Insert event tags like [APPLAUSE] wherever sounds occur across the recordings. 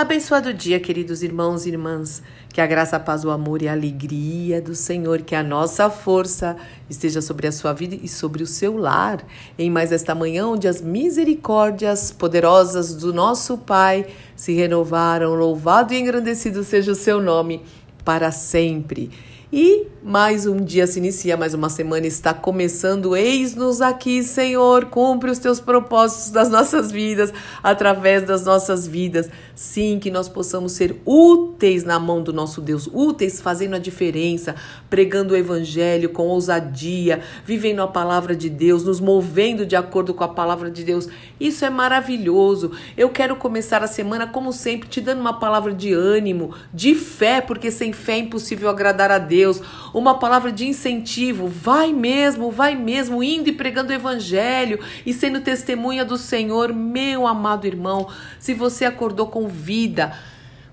Abençoado dia, queridos irmãos e irmãs. Que a graça, a paz, o amor e a alegria do Senhor, que a nossa força esteja sobre a sua vida e sobre o seu lar. Em mais esta manhã, onde as misericórdias poderosas do nosso Pai se renovaram, louvado e engrandecido seja o seu nome para sempre. E mais um dia se inicia, mais uma semana está começando. Eis-nos aqui, Senhor. Cumpre os teus propósitos das nossas vidas, através das nossas vidas. Sim, que nós possamos ser úteis na mão do nosso Deus, úteis fazendo a diferença, pregando o evangelho com ousadia, vivendo a palavra de Deus, nos movendo de acordo com a palavra de Deus. Isso é maravilhoso. Eu quero começar a semana, como sempre, te dando uma palavra de ânimo, de fé, porque sem fé é impossível agradar a Deus. Deus, uma palavra de incentivo. Vai mesmo, vai mesmo, indo e pregando o evangelho e sendo testemunha do Senhor, meu amado irmão. Se você acordou com vida,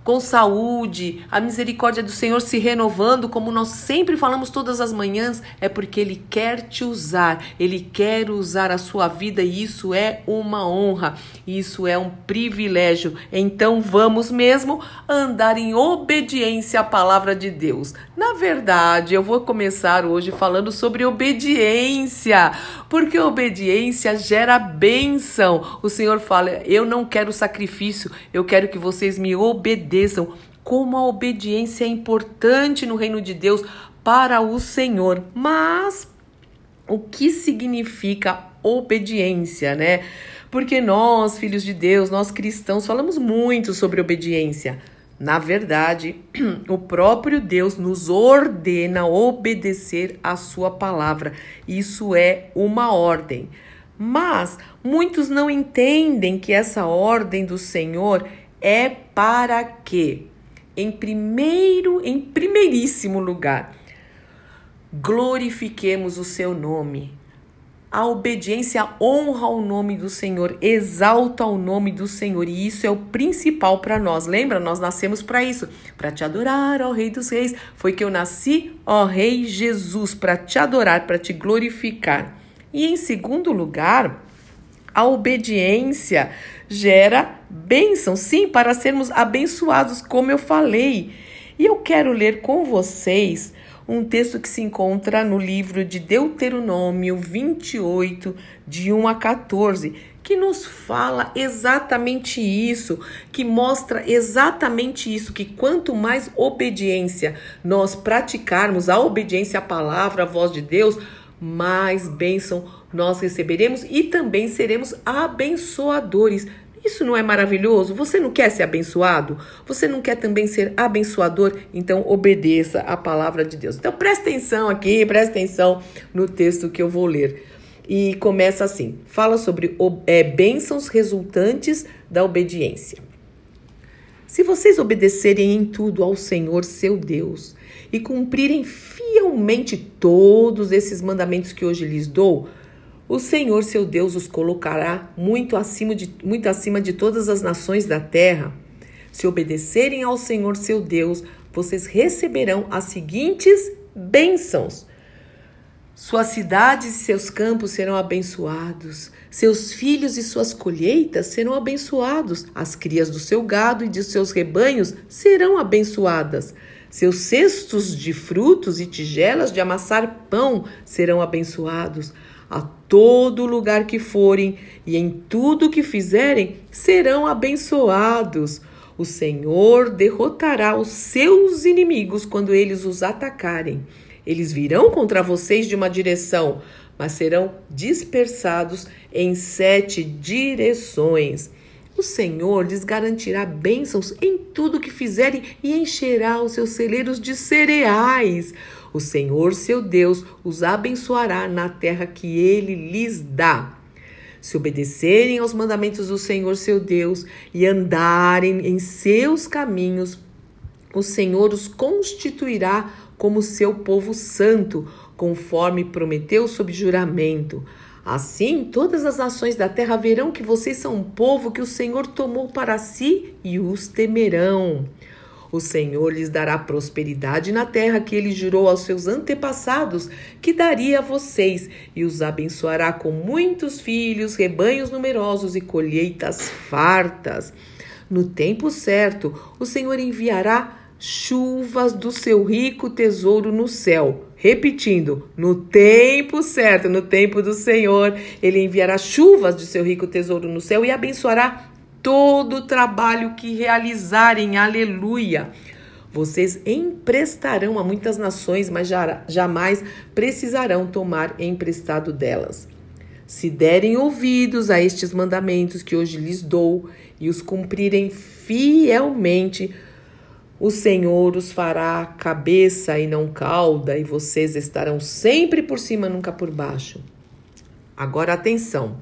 com saúde, a misericórdia do Senhor se renovando, como nós sempre falamos todas as manhãs, é porque Ele quer te usar, Ele quer usar a sua vida e isso é uma honra, isso é um privilégio. Então vamos mesmo andar em obediência à palavra de Deus. Na verdade, eu vou começar hoje falando sobre obediência, porque obediência gera bênção. O Senhor fala: Eu não quero sacrifício, eu quero que vocês me obedeçam, como a obediência é importante no reino de Deus para o Senhor. Mas o que significa obediência, né? Porque nós, filhos de Deus, nós cristãos, falamos muito sobre obediência. Na verdade, [CLEARS THROAT] o próprio Deus nos ordena obedecer a sua palavra. Isso é uma ordem. Mas muitos não entendem que essa ordem do Senhor é para que, em primeiro, em primeiríssimo lugar, glorifiquemos o seu nome. A obediência honra o nome do Senhor, exalta o nome do Senhor, e isso é o principal para nós. Lembra? Nós nascemos para isso, para te adorar, ó Rei dos Reis. Foi que eu nasci, ó Rei Jesus, para te adorar, para te glorificar. E em segundo lugar, a obediência gera bênção, sim, para sermos abençoados, como eu falei. E eu quero ler com vocês um texto que se encontra no livro de Deuteronômio 28, de 1 a 14, que nos fala exatamente isso, que mostra exatamente isso, que quanto mais obediência nós praticarmos, a obediência à palavra, à voz de Deus, mais bênção nós receberemos e também seremos abençoadores. Isso não é maravilhoso? Você não quer ser abençoado? Você não quer também ser abençoador? Então obedeça a palavra de Deus. Então presta atenção aqui, presta atenção no texto que eu vou ler. E começa assim: fala sobre é, bênçãos resultantes da obediência. Se vocês obedecerem em tudo ao Senhor seu Deus e cumprirem fielmente todos esses mandamentos que hoje lhes dou, o Senhor seu Deus os colocará muito acima de, muito acima de todas as nações da terra. Se obedecerem ao Senhor seu Deus, vocês receberão as seguintes bênçãos. Suas cidades e seus campos serão abençoados, seus filhos e suas colheitas serão abençoados, as crias do seu gado e de seus rebanhos serão abençoadas. Seus cestos de frutos e tigelas de amassar pão serão abençoados. A todo lugar que forem e em tudo que fizerem, serão abençoados. O Senhor derrotará os seus inimigos quando eles os atacarem. Eles virão contra vocês de uma direção, mas serão dispersados em sete direções. O Senhor lhes garantirá bênçãos em tudo que fizerem e encherá os seus celeiros de cereais. O Senhor seu Deus os abençoará na terra que ele lhes dá. Se obedecerem aos mandamentos do Senhor seu Deus e andarem em seus caminhos, o Senhor os constituirá como seu povo santo, conforme prometeu sob juramento. Assim, todas as nações da terra verão que vocês são um povo que o Senhor tomou para si e os temerão. O Senhor lhes dará prosperidade na terra que ele jurou aos seus antepassados que daria a vocês, e os abençoará com muitos filhos, rebanhos numerosos e colheitas fartas. No tempo certo, o Senhor enviará chuvas do seu rico tesouro no céu. Repetindo, no tempo certo, no tempo do Senhor, ele enviará chuvas de seu rico tesouro no céu e abençoará todo o trabalho que realizarem. Aleluia! Vocês emprestarão a muitas nações, mas jamais precisarão tomar emprestado delas. Se derem ouvidos a estes mandamentos que hoje lhes dou e os cumprirem fielmente, o Senhor os fará cabeça e não cauda, e vocês estarão sempre por cima, nunca por baixo. Agora atenção.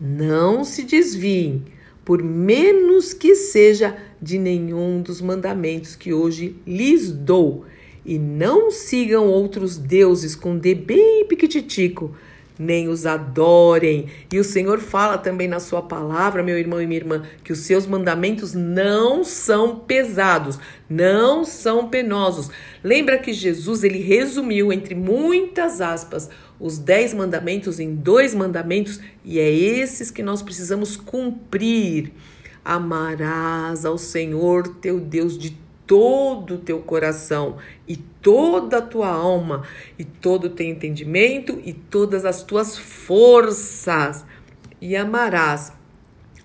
Não se desviem, por menos que seja de nenhum dos mandamentos que hoje lhes dou, e não sigam outros deuses com D bem piquititico nem os adorem. E o Senhor fala também na sua palavra, meu irmão e minha irmã, que os seus mandamentos não são pesados, não são penosos. Lembra que Jesus ele resumiu entre muitas aspas os dez mandamentos em dois mandamentos e é esses que nós precisamos cumprir. Amarás ao Senhor teu Deus de todo o teu coração e toda a tua alma e todo o teu entendimento e todas as tuas forças e amarás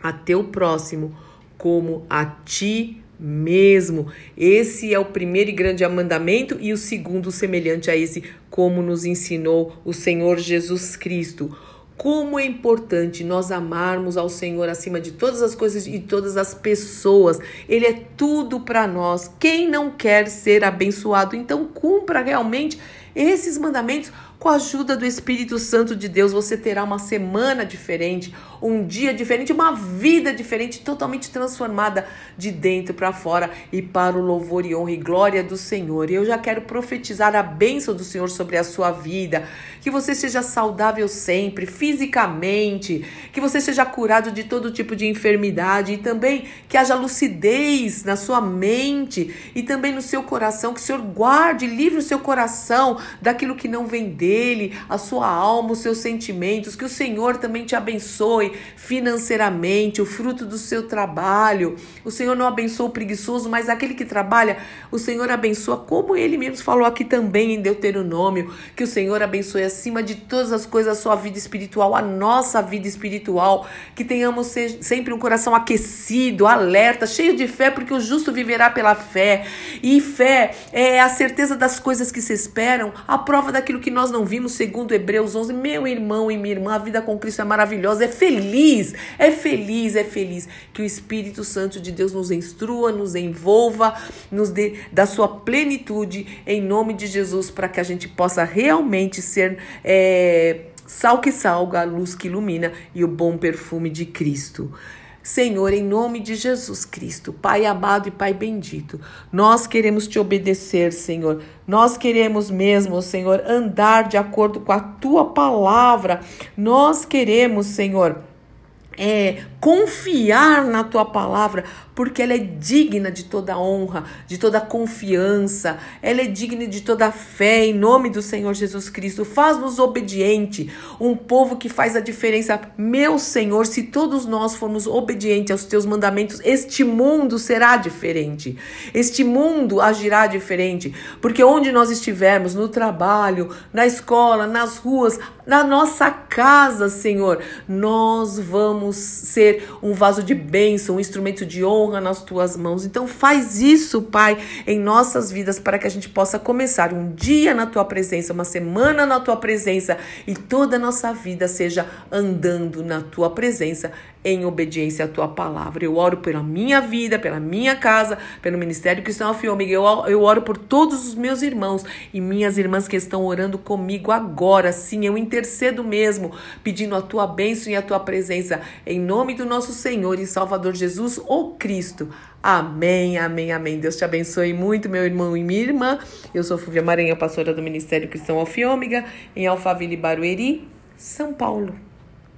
a teu próximo como a ti mesmo. Esse é o primeiro e grande mandamento e o segundo semelhante a esse, como nos ensinou o Senhor Jesus Cristo. Como é importante nós amarmos ao Senhor acima de todas as coisas e todas as pessoas. Ele é tudo para nós. Quem não quer ser abençoado, então cumpra realmente esses mandamentos com a ajuda do Espírito Santo de Deus, você terá uma semana diferente, um dia diferente, uma vida diferente, totalmente transformada de dentro para fora e para o louvor e honra e glória do Senhor. E eu já quero profetizar a bênção do Senhor sobre a sua vida, que você seja saudável sempre, fisicamente, que você seja curado de todo tipo de enfermidade e também que haja lucidez na sua mente e também no seu coração, que o Senhor guarde, livre o seu coração daquilo que não vem dele, a sua alma, os seus sentimentos, que o Senhor também te abençoe financeiramente, o fruto do seu trabalho. O Senhor não abençoa o preguiçoso, mas aquele que trabalha, o Senhor abençoa, como ele mesmo falou aqui também em Deuteronômio, que o Senhor abençoe acima de todas as coisas a sua vida espiritual, a nossa vida espiritual, que tenhamos sempre um coração aquecido, alerta, cheio de fé, porque o justo viverá pela fé. E fé é a certeza das coisas que se esperam, a prova daquilo que nós vimos, segundo Hebreus 11. Meu irmão e minha irmã, a vida com Cristo é maravilhosa, é feliz, é feliz, é feliz. Que o Espírito Santo de Deus nos instrua, nos envolva, nos dê da sua plenitude, em nome de Jesus, para que a gente possa realmente ser. É, sal que salga, a luz que ilumina e o bom perfume de Cristo. Senhor, em nome de Jesus Cristo, Pai amado e Pai bendito, nós queremos te obedecer, Senhor. Nós queremos mesmo, Senhor, andar de acordo com a tua palavra. Nós queremos, Senhor, é, confiar na tua palavra, porque ela é digna de toda honra, de toda confiança, ela é digna de toda fé, em nome do Senhor Jesus Cristo. Faz-nos obediente, um povo que faz a diferença. Meu Senhor, se todos nós formos obedientes aos teus mandamentos, este mundo será diferente, este mundo agirá diferente, porque onde nós estivermos, no trabalho, na escola, nas ruas, na nossa casa, Senhor, nós vamos ser um vaso de bênção, um instrumento de honra nas tuas mãos. Então faz isso, Pai, em nossas vidas para que a gente possa começar um dia na tua presença, uma semana na tua presença e toda a nossa vida seja andando na tua presença em obediência à tua palavra. Eu oro pela minha vida, pela minha casa, pelo Ministério Cristão Alfiômega. Eu, eu oro por todos os meus irmãos e minhas irmãs que estão orando comigo agora. Sim, eu intercedo mesmo, pedindo a tua bênção e a tua presença. Em nome do nosso Senhor e Salvador Jesus, o Cristo. Amém, amém, amém. Deus te abençoe muito, meu irmão e minha irmã. Eu sou Fúvia Maranhão, pastora do Ministério Cristão Alfiômega, em Alphaville, Barueri, São Paulo.